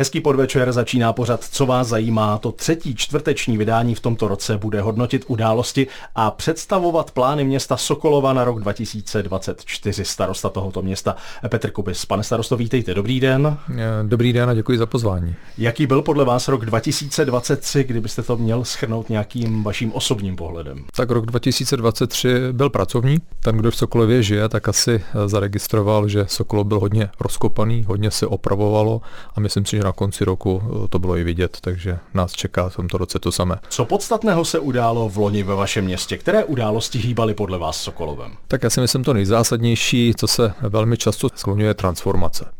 Hezký podvečer začíná pořad Co vás zajímá. To třetí čtvrteční vydání v tomto roce bude hodnotit události a představovat plány města Sokolova na rok 2024. Starosta tohoto města Petr Kubis. Pane starosto, vítejte. Dobrý den. Dobrý den a děkuji za pozvání. Jaký byl podle vás rok 2023, kdybyste to měl schrnout nějakým vaším osobním pohledem? Tak rok 2023 byl pracovní. Ten, kdo v Sokolově žije, tak asi zaregistroval, že Sokolov byl hodně rozkopaný, hodně se opravovalo a myslím si, že na konci roku eh, to bylo i vidět, takže nás čeká v tomto roce to samé. Co podstatného se událo v loni ve vašem městě? Které události hýbaly podle vás Sokolovem? Tak já si myslím to nejzásadnější, co se velmi často skloňuje transformace.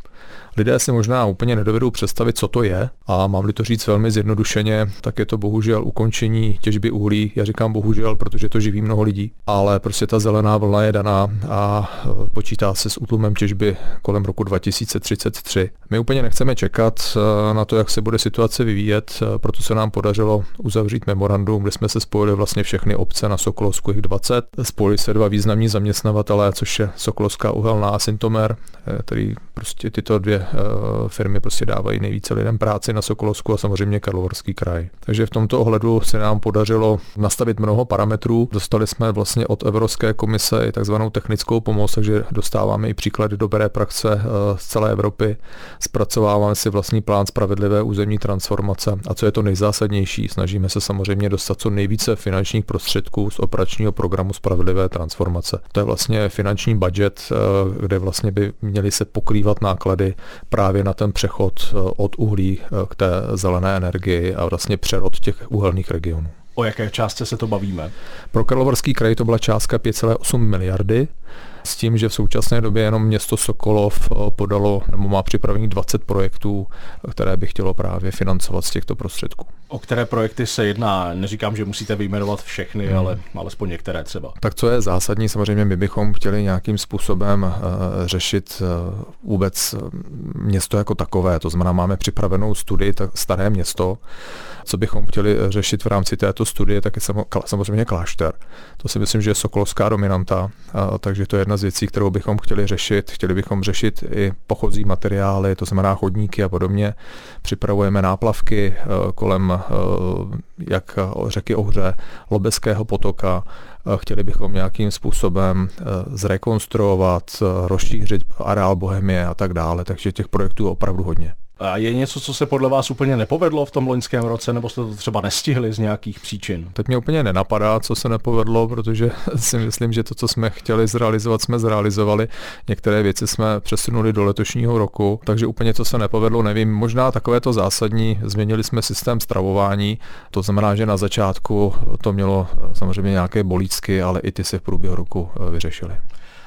Lidé si možná úplně nedovedou představit, co to je a mám-li to říct velmi zjednodušeně, tak je to bohužel ukončení těžby uhlí. Já říkám bohužel, protože to živí mnoho lidí, ale prostě ta zelená vlna je daná a e, počítá se s útlumem těžby kolem roku 2033. My úplně nechceme čekat e, na to, jak se bude situace vyvíjet, e, proto se nám podařilo uzavřít memorandum, kde jsme se spojili vlastně všechny obce na Sokolovsku jich 20. Spojili se dva významní zaměstnavatelé, což je Sokolovská uhelná a Sintomer, který prostě tyto dvě Eh, firmy prostě dávají nejvíce lidem práci na Sokolovsku a samozřejmě Karlovarský kraj. Takže v tomto ohledu se nám podařilo nastavit mnoho parametrů. Dostali jsme vlastně od Evropské komise i takzvanou technickou pomoc, takže dostáváme i příklady dobré praxe eh, z celé Evropy. Zpracováváme si vlastní plán spravedlivé územní transformace a co je to nejzásadnější, snažíme se samozřejmě dostat co nejvíce finančních prostředků z operačního programu spravedlivé transformace. To je vlastně finanční budget, eh, kde vlastně by měly se pokrývat náklady právě na ten přechod eh, od uhlí eh, k té zelené energii a vlastně přerod těch uhelných regionů. O jaké částce se to bavíme? Pro Karlovarský kraj to byla částka 5,8 miliardy s tím, že v současné době jenom město Sokolov eh, podalo nebo má připravených 20 projektů, které by chtělo právě financovat z těchto prostředků. O které projekty se jedná? Neříkám, že musíte vyjmenovat všechny, hmm. ale alespoň některé třeba. Tak co je zásadní, samozřejmě my bychom chtěli nějakým způsobem uh, řešit uh, vůbec město jako takové. To znamená, máme připravenou studii, tak staré město. Co bychom chtěli řešit v rámci této studie, tak je samozřejmě klášter. To si myslím, že je sokolovská dominanta, uh, takže to je jedna z věcí, kterou bychom chtěli řešit. Chtěli bychom řešit i pochozí materiály, to znamená chodníky a podobně. Připravujeme náplavky kolem Eh, jak řeky Ohře, Lobeského potoka. Eh, chtěli bychom nějakým způsobem eh, zrekonstruovat, rozšířit areál Bohemie a tak dále, takže těch projektů je opravdu hodně. A je něco, co se podle vás úplně nepovedlo v tom loňském roce, nebo jste to třeba nestihli z nějakých příčin? Teď mě úplně nenapadá, co se nepovedlo, protože si myslím, že to, co jsme chtěli zrealizovat, jsme zrealizovali. Některé věci jsme přesunuli do letošního roku, takže úplně co se nepovedlo, nevím. Možná takové to zásadní, změnili jsme systém stravování, to znamená, že na začátku to mělo samozřejmě nějaké bolíčky, ale i ty se v průběhu roku eh, vyřešily.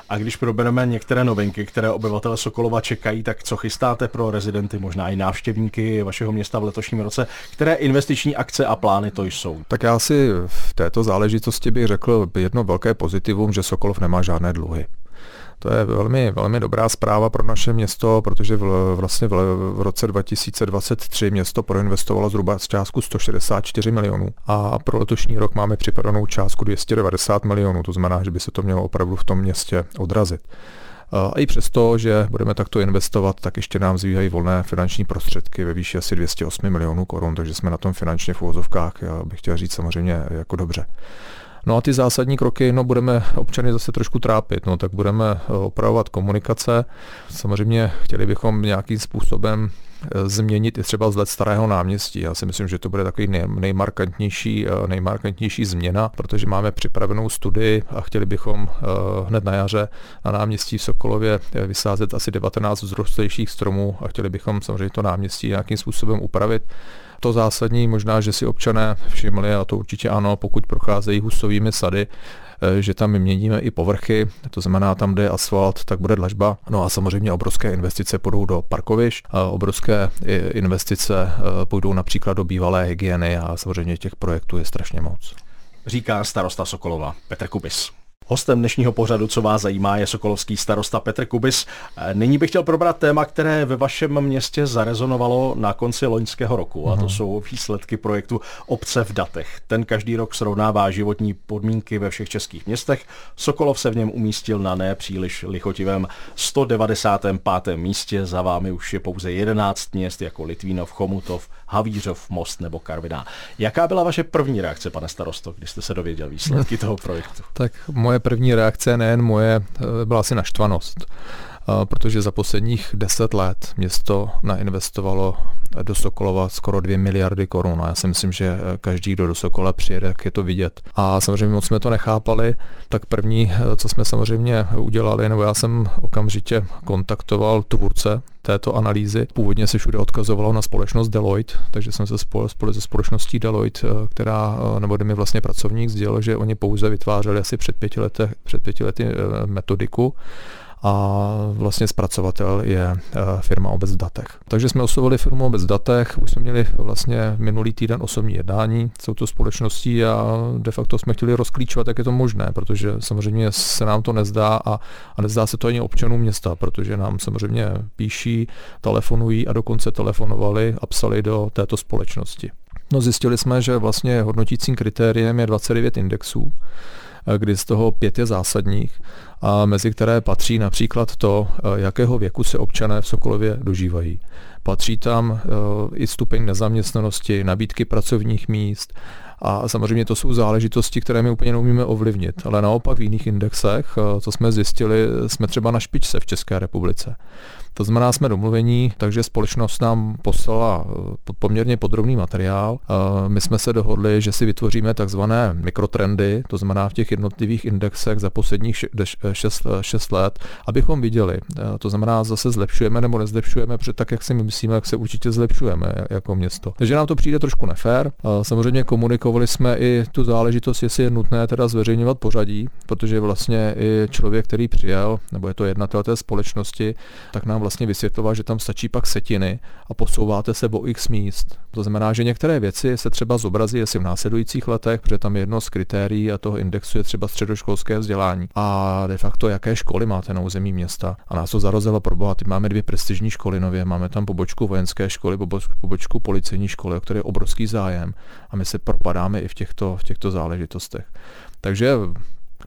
A když probereme některé novinky, které obyvatele Sokolova čekají, tak co chystáte pro rezidenty, možná i návštěvníky vašeho města v letošním roce? Které investiční akce a plány to jsou? Tak já si v této záležitosti bych řekl jedno velké pozitivum, že Sokolov nemá žádné dluhy. To je velmi, velmi dobrá zpráva pro naše město, protože v, vlastně v, v roce 2023 město proinvestovalo zhruba z částku 164 milionů a pro letošní rok máme připravenou částku 290 milionů, to znamená, že by se to mělo opravdu v tom městě odrazit. A i přesto, že budeme takto investovat, tak ještě nám zbývají volné finanční prostředky ve výši asi 208 milionů korun, takže jsme na tom finančně v úvozovkách, bych chtěl říct samozřejmě jako dobře. No a ty zásadní kroky, no budeme občany zase trošku trápit, no tak budeme eh, opravovat komunikace. Samozřejmě chtěli bychom nějakým způsobem změnit i třeba vzhled starého náměstí. Já si myslím, že to bude takový nejmarkantnější, eh, nejmarkantnější změna, protože máme připravenou studii a chtěli bychom hned na jaře na náměstí v Sokolově vysázet asi 19 vzrostlejších stromů a chtěli bychom samozřejmě to náměstí nějakým způsobem upravit to zásadní možná, že si občané všimli, a to určitě ano, pokud procházejí husovými sady, eh, že tam měníme i povrchy, to znamená tam, kde je asfalt, tak bude dlažba. No a samozřejmě obrovské investice půjdou do parkovišť, obrovské investice eh, půjdou například do bývalé hygieny a samozřejmě těch projektů je strašně moc. Říká starosta Sokolova Petr Kubis. Hostem dnešního pořadu, co vás zajímá, je sokolovský starosta Petr Kubis. Nyní bych chtěl probrat téma, které ve vašem městě zarezonovalo na konci loňského roku, a to mhm. jsou výsledky projektu Obce v datech. Ten každý rok srovnává životní podmínky ve všech českých městech. Sokolov se v něm umístil na nepříliš lichotivém 195. místě. Za vámi už je pouze 11 měst jako Litvínov, Chomutov, Havířov, Most nebo Karviná. Jaká byla vaše první reakce, pane starosto, když jste se dověděl výsledky toho projektu? Tak moje první reakce, nejen moje, eh, byla asi naštvanost protože za posledních deset let město nainvestovalo do Sokolova skoro 2 miliardy korun a já si myslím, že každý, kdo do Sokola přijede, jak je to vidět. A samozřejmě moc jsme to nechápali, tak první, co jsme samozřejmě udělali, nebo já jsem okamžitě kontaktoval tvůrce této analýzy. Původně se všude odkazovalo na společnost Deloitte, takže jsem se spolu, spolu se společností Deloitte, která, nebo kde mi vlastně pracovník sdělil, že oni pouze vytvářeli asi před pěti lety, před pěti lety eh, metodiku a vlastně zpracovatel je eh, firma Obec v datech. Takže jsme oslovili firmu Obec v datech, už jsme měli vlastně minulý týden osobní jednání s touto společností a de facto jsme chtěli rozklíčovat, jak je to možné, protože samozřejmě se nám to nezdá a, a nezdá se to ani občanům města, protože nám samozřejmě píší, telefonují a dokonce telefonovali a psali do této společnosti. No zjistili jsme, že vlastně hodnotícím kritériem je 29 indexů, kdy z toho pět je zásadních a mezi které patří například to, eh, jakého věku se občané v Sokolově dožívají. Patří tam eh, i stupeň nezaměstnanosti, nabídky pracovních míst, a samozřejmě to jsou záležitosti, které my úplně neumíme ovlivnit. Ale naopak v jiných indexech, eh, co jsme zjistili, jsme třeba na špičce v České republice. To znamená, jsme domluvení, takže společnost nám poslala eh, poměrně podrobný materiál. Eh, my jsme se dohodli, že si vytvoříme takzvané mikrotrendy, to znamená v těch jednotlivých indexech za posledních 6 let, abychom viděli. To znamená, zase zlepšujeme nebo nezlepšujeme, protože tak, jak si my myslíme, jak se určitě zlepšujeme jako město. Takže nám to přijde trošku nefér. Samozřejmě komunikovat Zkoumovali jsme i tu záležitost, jestli je nutné teda zveřejňovat pořadí, protože vlastně i člověk, který přijel, nebo je to jednatel té společnosti, tak nám vlastně vysvětloval, že tam stačí pak setiny a posouváte se o x míst. To znamená, že některé věci se třeba zobrazí asi v následujících letech, protože tam jedno z kritérií a toho indexu je třeba středoškolské vzdělání. A de facto, jaké školy máte na území města. A nás to zarozilo pro boha. Máme dvě prestižní školy nově, máme tam pobočku vojenské školy, pobočku policejní školy, o které je obrovský zájem. A my se propadáme i v těchto, v těchto záležitostech. Takže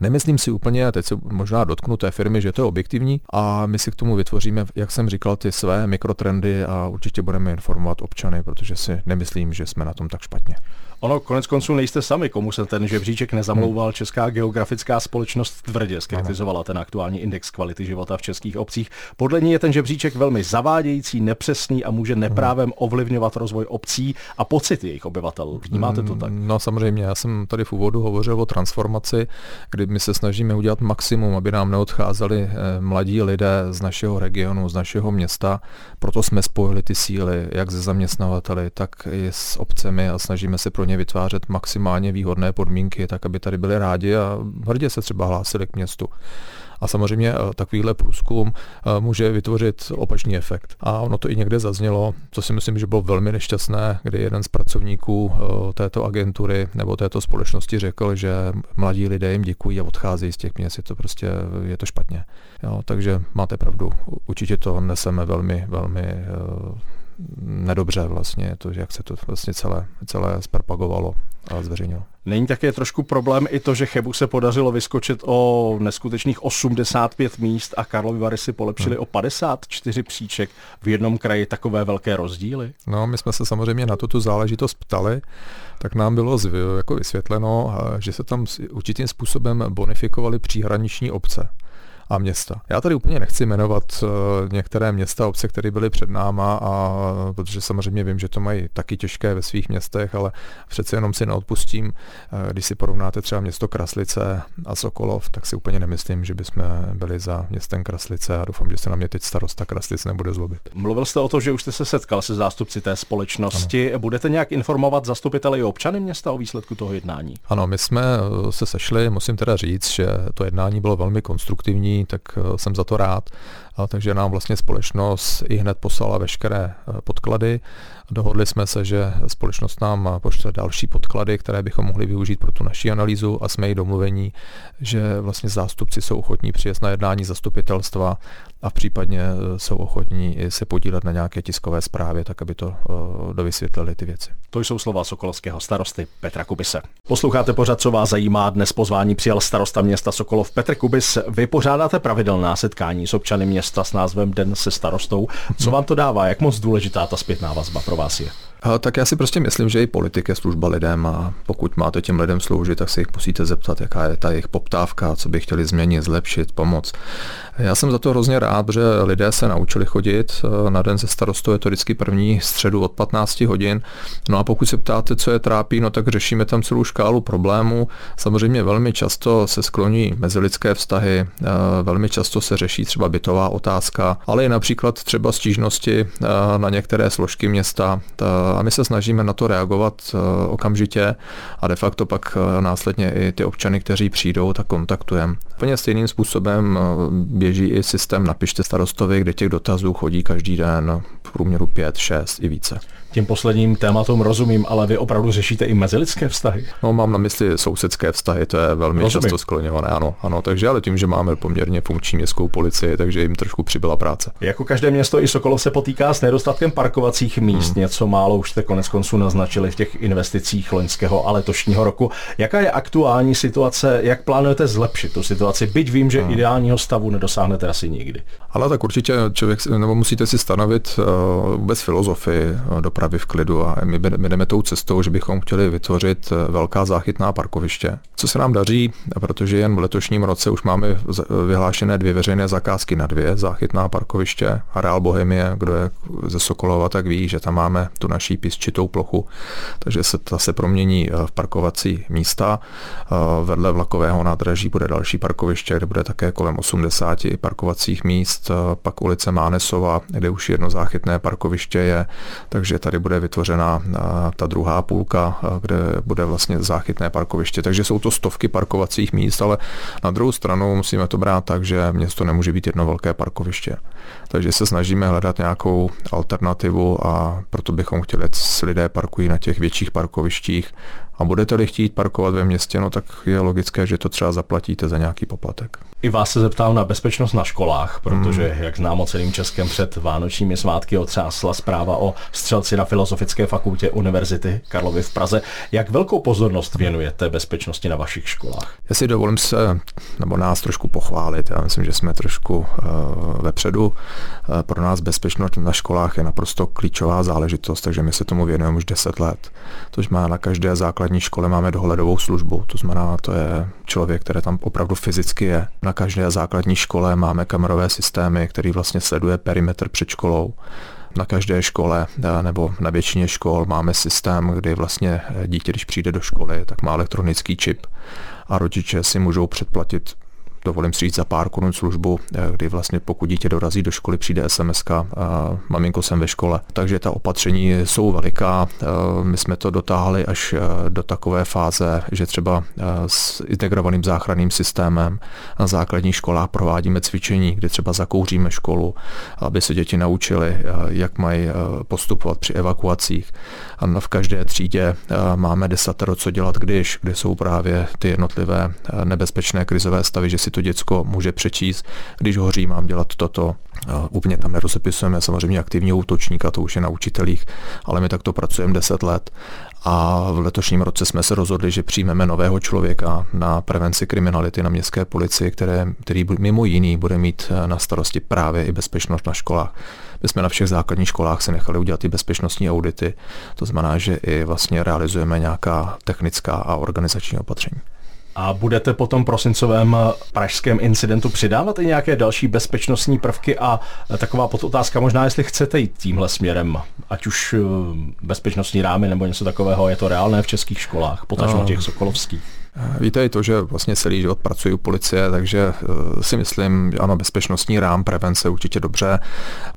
Nemyslím si úplně, a teď se možná dotknu té firmy, že to je objektivní a my si k tomu vytvoříme, jak jsem říkal, ty své mikrotrendy a určitě budeme informovat občany, protože si nemyslím, že jsme na tom tak špatně. Ono konec konců nejste sami, komu se ten žebříček nezamlouval. Česká geografická společnost tvrdě skritizovala ten aktuální index kvality života v českých obcích. Podle ní je ten žebříček velmi zavádějící, nepřesný a může neprávem ovlivňovat rozvoj obcí a pocity jejich obyvatel. Vnímáte to tak? No samozřejmě, já jsem tady v úvodu hovořil o transformaci, kdy my se snažíme udělat maximum, aby nám neodcházeli eh, mladí lidé z našeho regionu, z našeho města. Proto jsme spojili ty síly, jak ze zaměstnavateli, tak i s obcemi a snažíme se pro ně vytvářet maximálně výhodné podmínky, tak aby tady byli rádi a hrdě se třeba hlásili k městu. A samozřejmě eh, takovýhle průzkum eh, může vytvořit opačný efekt. A ono to i někde zaznělo, co si myslím, že bylo velmi nešťastné, kdy jeden z pracovníků eh, této agentury nebo této společnosti řekl, že mladí lidé jim děkují a odcházejí z těch měst. Je to prostě, je to špatně. Jo, takže máte pravdu. Určitě to neseme velmi, velmi nedobře vlastně, to, jak se to vlastně celé, celé zpropagovalo a zveřejnilo. Není také trošku problém i to, že Chebu se podařilo vyskočit o neskutečných 85 míst a Karlovy Vary si polepšili hmm. o 54 příček v jednom kraji takové velké rozdíly? No, my jsme se samozřejmě na tuto záležitost ptali, tak nám bylo jako vysvětleno, že se tam určitým způsobem bonifikovaly příhraniční obce a města. Já tady úplně nechci jmenovat uh, některé města, obce, které byly před náma, a, protože samozřejmě vím, že to mají taky těžké ve svých městech, ale přece jenom si neodpustím, uh, když si porovnáte třeba město Kraslice a Sokolov, tak si úplně nemyslím, že bychom byli za městem Kraslice a doufám, že se na mě teď starosta Kraslice nebude zlobit. Mluvil jste o to, že už jste se setkal se zástupci té společnosti. Ano. Budete nějak informovat zastupitele i občany města o výsledku toho jednání? Ano, my jsme eh, se sešli, musím teda říct, že to jednání bylo velmi konstruktivní tak jsem za to rád. A takže nám vlastně společnost i hned poslala veškeré podklady. Dohodli jsme se, že společnost nám pošle další podklady, které bychom mohli využít pro tu naší analýzu a jsme i domluvení, že vlastně zástupci jsou ochotní přijet na jednání zastupitelstva a případně e, jsou ochotní se podílet na nějaké tiskové zprávě, tak aby to dovysvětlili ty věci. To jsou slova Sokolovského starosty Petra Kubise. Posloucháte pořád, co vás zajímá. Dnes pozvání přijal starosta města Sokolov Petr Kubis. Vy pořádáte pravidelná setkání s občany města s názvem Den se starostou. Co vám to dává? Jak moc důležitá ta zpětná vazba pro vás je? Tak já si prostě myslím, že i politik je služba lidem a pokud máte těm lidem sloužit, tak se jich musíte zeptat, jaká je ta jejich poptávka, co by chtěli změnit, zlepšit, pomoct. Já jsem za to hrozně rád, že lidé se naučili chodit. Na den ze starostou je to vždycky první středu od 15 hodin. No a pokud se ptáte, co je trápí, no tak řešíme tam celou škálu problémů. Samozřejmě velmi často se skloní mezilidské vztahy, velmi často se řeší třeba bytová otázka, ale i například třeba stížnosti na některé složky města a my se snažíme na to reagovat eh, okamžitě a de facto pak eh, následně i ty občany, kteří přijdou, tak kontaktujeme. Úplně stejným způsobem eh, běží i systém Napište starostovi, kde těch dotazů chodí každý den v průměru 5, 6 i více těm posledním tématům rozumím, ale vy opravdu řešíte i mezilidské vztahy? No, mám na mysli sousedské vztahy, to je velmi rozumím. často skloněvané, ano, ano. Takže ale tím, že máme poměrně funkční městskou policii, takže jim trošku přibyla práce. Jako každé město i Sokolov se potýká s nedostatkem parkovacích míst. Hmm. Něco málo už jste konec konců naznačili v těch investicích loňského a letošního roku. Jaká je aktuální situace? Jak plánujete zlepšit tu situaci? Byť vím, že hmm. ideálního stavu nedosáhnete asi nikdy. Ale tak určitě člověk, nebo musíte si stanovit uh, vůbec filozofii uh, dopravy v klidu a my, my jdeme tou cestou, že bychom chtěli vytvořit eh, velká záchytná parkoviště. Co se nám daří, protože jen v letošním roce už máme vyhlášené dvě veřejné zakázky na dvě záchytná parkoviště. Areál Bohemie, kdo je ze Sokolova, tak ví, že tam máme tu naší písčitou plochu, takže se ta se promění eh, v parkovací místa. Eh, vedle vlakového nádraží bude další parkoviště, kde bude také kolem 80 parkovacích míst, pak ulice Mánesova, kde už jedno záchytné parkoviště je, takže tady bude vytvořena ta druhá půlka, kde bude vlastně záchytné parkoviště. Takže jsou to stovky parkovacích míst, ale na druhou stranu musíme to brát tak, že město nemůže být jedno velké parkoviště. Takže se snažíme hledat nějakou alternativu a proto bychom chtěli, ať lidé parkují na těch větších parkovištích a budete-li chtít parkovat ve městě, no tak je logické, že to třeba zaplatíte za nějaký poplatek. I vás se zeptám na bezpečnost na školách, protože, hmm. jak známo celým Českem před vánočními svátky otřásla zpráva o střelci na Filozofické fakultě Univerzity Karlovy v Praze. Jak velkou pozornost věnujete bezpečnosti na vašich školách? Já si dovolím se, nebo nás trošku pochválit. Já myslím, že jsme trošku uh, vepředu. Uh, pro nás bezpečnost na školách je naprosto klíčová záležitost, takže my se tomu věnujeme už 10 let. To má na každé základní škole máme dohledovou službu, to znamená, to je člověk, který tam opravdu fyzicky je na každé základní škole máme kamerové systémy, který vlastně sleduje perimetr před školou. Na každé škole eh, nebo na většině škol máme systém, kdy vlastně eh, dítě, když přijde do školy, tak má elektronický čip a rodiče si můžou předplatit dovolím si říct za pár korun službu, eh, kdy vlastně pokud dítě dorazí do školy, přijde SMS maminko jsem ve škole. Takže ta opatření jsou veliká. Eh, my jsme to dotáhli až eh, do takové fáze, že třeba s integrovaným záchranným systémem na základních školách provádíme cvičení, kdy třeba zakouříme školu, aby se děti naučili, jak mají postupovat při evakuacích. A v každé třídě máme desatero, co dělat když, kde jsou právě ty jednotlivé nebezpečné krizové stavy, že si to děcko může přečíst, když hoří, mám dělat toto. Úplně tam nerozepisujeme samozřejmě aktivního útočníka, to už je na učitelích, ale my takto pracujeme 10 let a v letošním roce jsme se rozhodli, že přijmeme nového člověka na prevenci kriminality na městské policii, které, který mimo jiný bude mít eh, na starosti právě i bezpečnost na školách. My jsme na všech základních školách se nechali udělat i bezpečnostní audity, to znamená, že i vlastně realizujeme nějaká technická a organizační opatření. A budete po tom prosincovém pražském incidentu přidávat i nějaké další bezpečnostní prvky a taková podotázka možná, jestli chcete jít tímhle směrem, ať už eh, bezpečnostní rámy nebo něco takového, je to reálné v českých školách, potažmo těch sokolovských. Víte i to, že vlastně celý život pracuji u policie, takže eh, si myslím, že ano, bezpečnostní rám, prevence určitě dobře.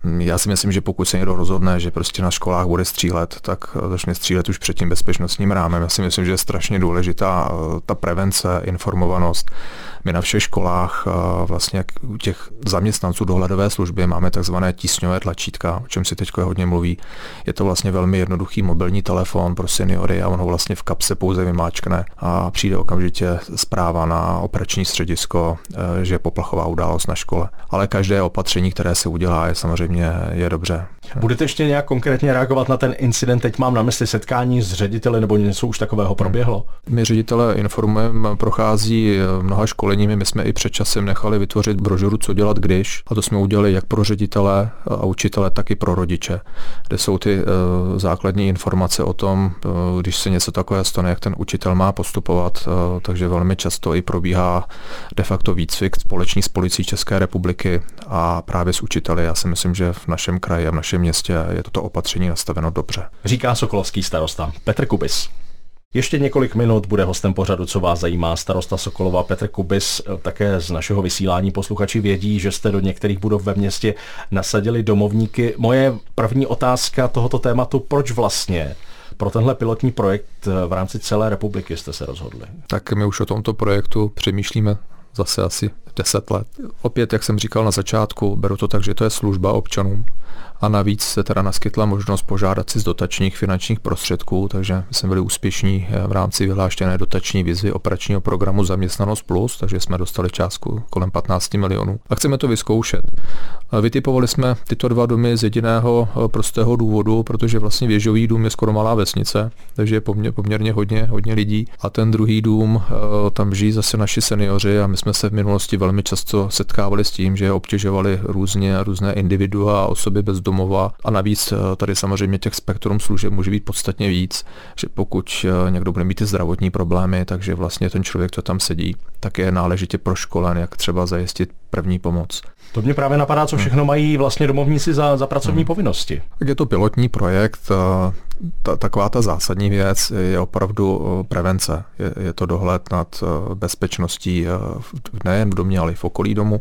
Mm, já si myslím, že pokud se někdo rozhodne, že prostě na školách bude střílet, tak eh, začne střílet už před tím bezpečnostním rámem. Já si myslím, že je strašně důležitá eh, ta prevence, informovanost. My na všech školách vlastně u těch zaměstnanců dohledové služby máme takzvané tísňové tlačítka, o čem si teď hodně mluví. Je to vlastně velmi jednoduchý mobilní telefon pro seniory a ono vlastně v kapse pouze vymáčkne a přijde okamžitě zpráva na operační středisko, eh, že je poplachová událost na škole. Ale každé opatření, které se udělá, je samozřejmě je dobře. Budete ještě nějak konkrétně reagovat na ten incident? Teď mám na mysli setkání s řediteli nebo něco už takového proběhlo? My ředitele informujeme, prochází eh, mnoha školeními. My jsme i před časem nechali vytvořit brožuru Co dělat když. A to jsme udělali jak pro ředitele a učitele, tak i pro rodiče, kde jsou ty uh, základní informace o tom, uh, když se něco takového stane, jak ten učitel má postupovat. Uh, takže velmi často i probíhá de facto výcvik společný s policií České republiky a právě s učiteli. Já si myslím, že v našem kraji a v našem městě je toto opatření nastaveno dobře. Říká Sokolovský starosta Petr Kubis. Ještě několik minut bude hostem pořadu, co vás zajímá. Starosta Sokolova Petr Kubis také z našeho vysílání posluchači vědí, že jste do některých budov ve městě nasadili domovníky. Moje první otázka tohoto tématu, proč vlastně pro tenhle pilotní projekt v rámci celé republiky jste se rozhodli? Tak my už o tomto projektu přemýšlíme zase asi 10 let. Opět, jak jsem říkal na začátku, beru to tak, že to je služba občanům a navíc se teda naskytla možnost požádat si z dotačních finančních prostředků, takže jsme byli úspěšní eh, v rámci vyhláštěné dotační výzvy operačního programu Zaměstnanost Plus, takže jsme dostali částku kolem 15 milionů. A chceme to vyzkoušet. Vytipovali jsme tyto dva domy z jediného eh, prostého důvodu, protože vlastně věžový dům je skoro malá vesnice, takže je poměr, poměrně hodně, hodně lidí. A ten druhý dům, eh, tam žijí zase naši seniori a my jsme se v minulosti velmi často setkávali s tím, že obtěžovali různě různé individua a osoby bez domova a navíc eh, tady samozřejmě těch spektrum služeb může být podstatně víc, že pokud někdo bude mít ty zdravotní problémy, takže vlastně ten člověk, co tam sedí, tak je náležitě proškolen, jak třeba zajistit první pomoc. To mě právě napadá, co všechno mají vlastně domovníci za, za pracovní hmm. povinnosti. Tak je to pilotní projekt. Eh, ta, taková ta zásadní věc je opravdu eh, prevence. Je, je to dohled nad eh, bezpečností nejen v domě, ale i v okolí domu.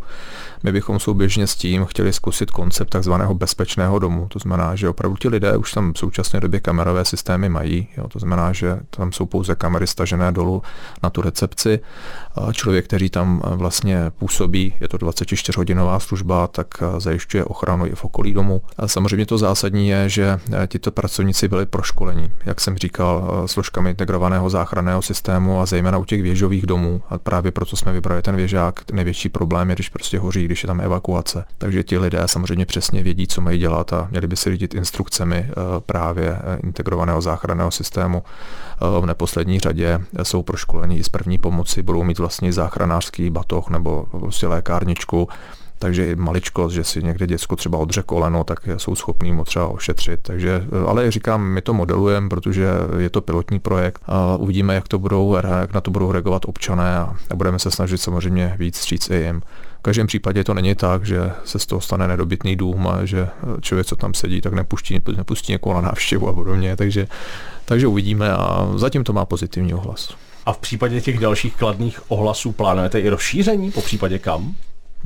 My bychom souběžně s tím chtěli zkusit koncept takzvaného bezpečného domu. To znamená, že opravdu ti lidé už tam v současné době kamerové systémy mají. Jo. To znamená, že tam jsou pouze kamery stažené dolů na tu recepci. Člověk, který tam vlastně působí, je to 24 hodinová služba, tak zajišťuje ochranu i v okolí domu. A samozřejmě to zásadní je, že tito pracovníci byli proškolení, jak jsem říkal, složkami integrovaného záchranného systému a zejména u těch věžových domů. A právě proto jsme vybrali ten věžák. Největší problém je, když prostě hoří když je tam evakuace. Takže ti lidé samozřejmě přesně vědí, co mají dělat a měli by si řídit instrukcemi eh, právě eh, integrovaného záchranného systému. Eh, v neposlední řadě jsou proškolení i z první pomoci, budou mít vlastně záchranářský batoh nebo prostě lékárničku, takže i maličkost, že si někde děcko třeba odře koleno, tak jsou schopní mu třeba ošetřit. Takže, ale říkám, my to modelujeme, protože je to pilotní projekt a uvidíme, jak, to budou, jak na to budou reagovat občané a, a budeme se snažit samozřejmě víc říct i jim. V každém případě to není tak, že se z toho stane nedobytný dům a že člověk, co tam sedí, tak nepustí, nepustí někoho na návštěvu a podobně. Takže, takže uvidíme a zatím to má pozitivní ohlas. A v případě těch dalších kladných ohlasů plánujete i rozšíření, po případě kam?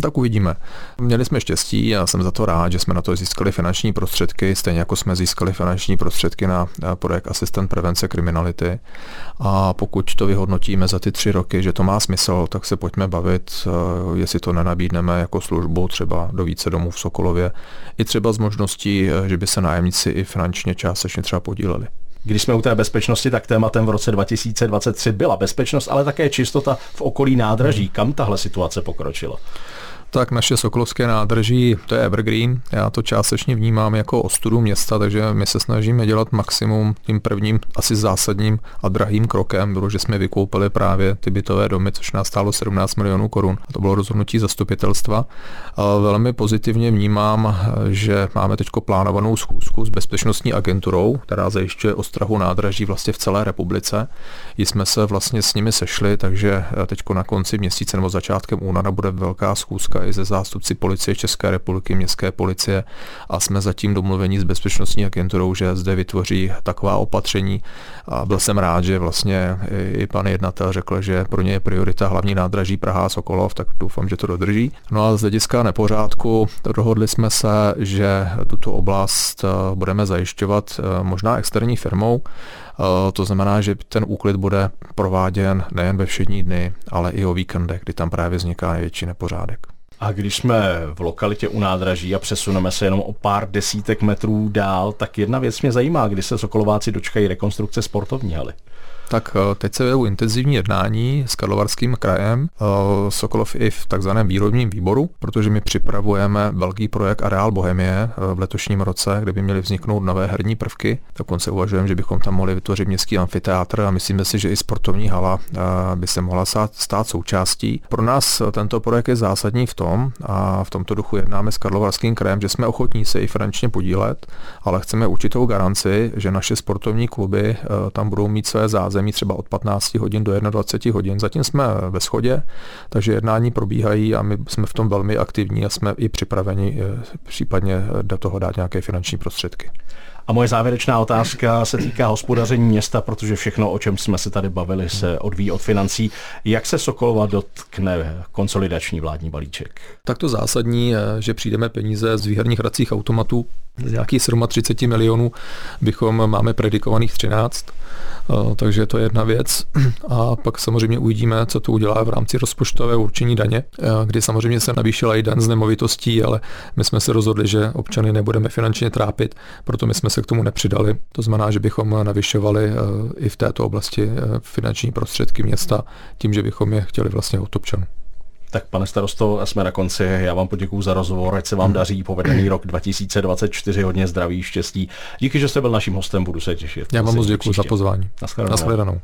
Tak uvidíme. Měli jsme štěstí a jsem za to rád, že jsme na to získali finanční prostředky, stejně jako jsme získali finanční prostředky na projekt Asistent prevence kriminality. A pokud to vyhodnotíme za ty tři roky, že to má smysl, tak se pojďme bavit, eh, jestli to nenabídneme jako službu třeba do více domů v Sokolově, i třeba s možností, eh, že by se nájemníci i finančně částečně třeba podíleli. Když jsme u té bezpečnosti, tak tématem v roce 2023 byla bezpečnost, ale také čistota v okolí nádraží. Kam tahle situace pokročila? Tak naše Sokolovské nádraží, to je evergreen. Já to částečně vnímám jako ostudu města, takže my se snažíme dělat maximum. Tím prvním asi zásadním a drahým krokem bylo, že jsme vykoupili právě ty bytové domy, což nás stálo 17 milionů korun. To bylo rozhodnutí zastupitelstva. A velmi pozitivně vnímám, že máme teď plánovanou schůzku s bezpečnostní agenturou, která zajišťuje ostrahu nádraží vlastně v celé republice. Jsme se vlastně s nimi sešli, takže teď na konci měsíce nebo začátkem února bude velká schůzka i ze zástupci policie České republiky, městské policie a jsme zatím domluvení s bezpečnostní agenturou, že zde vytvoří taková opatření a byl jsem rád, že vlastně i pan jednatel řekl, že pro ně je priorita hlavní nádraží Praha a Sokolov, tak doufám, že to dodrží. No a z hlediska nepořádku dohodli jsme se, že tuto oblast eh, budeme zajišťovat eh, možná externí firmou, eh, to znamená, že ten úklid bude prováděn nejen ve všední dny, ale i o víkendech, kdy tam právě vzniká největší nepořádek. A když jsme v lokalitě u nádraží a přesuneme se jenom o pár desítek metrů dál, tak jedna věc mě zajímá, kdy se Sokolováci dočkají rekonstrukce sportovní haly tak eh, teď se vedou intenzivní jednání s Karlovarským krajem, eh, Sokolov i v takzvaném výrobním výboru, protože my připravujeme velký projekt Areál Bohemie eh, v letošním roce, kde by měly vzniknout nové herní prvky. Dokonce uvažujeme, že bychom tam mohli vytvořit městský amfiteátr a myslíme si, že i sportovní hala by se mohla stát součástí. Pro nás tento projekt je zásadní v tom, a v tomto duchu jednáme s Karlovarským krajem, že jsme ochotní se i finančně podílet, ale chceme určitou garanci, že naše sportovní kluby tam budou mít své zázemí zázemí třeba od 15 hodin do 21 hodin. Zatím jsme ve shodě, takže jednání probíhají a my jsme v tom velmi aktivní a jsme i připraveni eh, případně do toho dát nějaké finanční prostředky. A moje závěrečná otázka se týká hospodaření města, protože všechno, o čem jsme se tady bavili, se odvíjí od financí. Jak se Sokolova dotkne konsolidační vládní balíček? Tak to zásadní je, že přijdeme peníze z výherních hracích automatů, z nějakých 37 milionů bychom máme predikovaných 13, eh, takže to je jedna věc. A pak samozřejmě uvidíme, co to udělá v rámci rozpočtového určení daně, eh, kdy samozřejmě se navýšila i dan z nemovitostí, ale my jsme se rozhodli, že občany nebudeme finančně trápit, proto my jsme se k tomu nepřidali. To znamená, že bychom navyšovali eh, i v této oblasti finanční prostředky města tím, že bychom je chtěli vlastně od občanů. Tak pane starosto, jsme na konci. Já vám poděkuji za rozhovor, ať se vám daří povedený rok 2024, hodně zdraví, štěstí. Díky, že jste byl naším hostem, budu se těšit. Já vám moc děkuji za pozvání. Naschledanou. Naschledanou.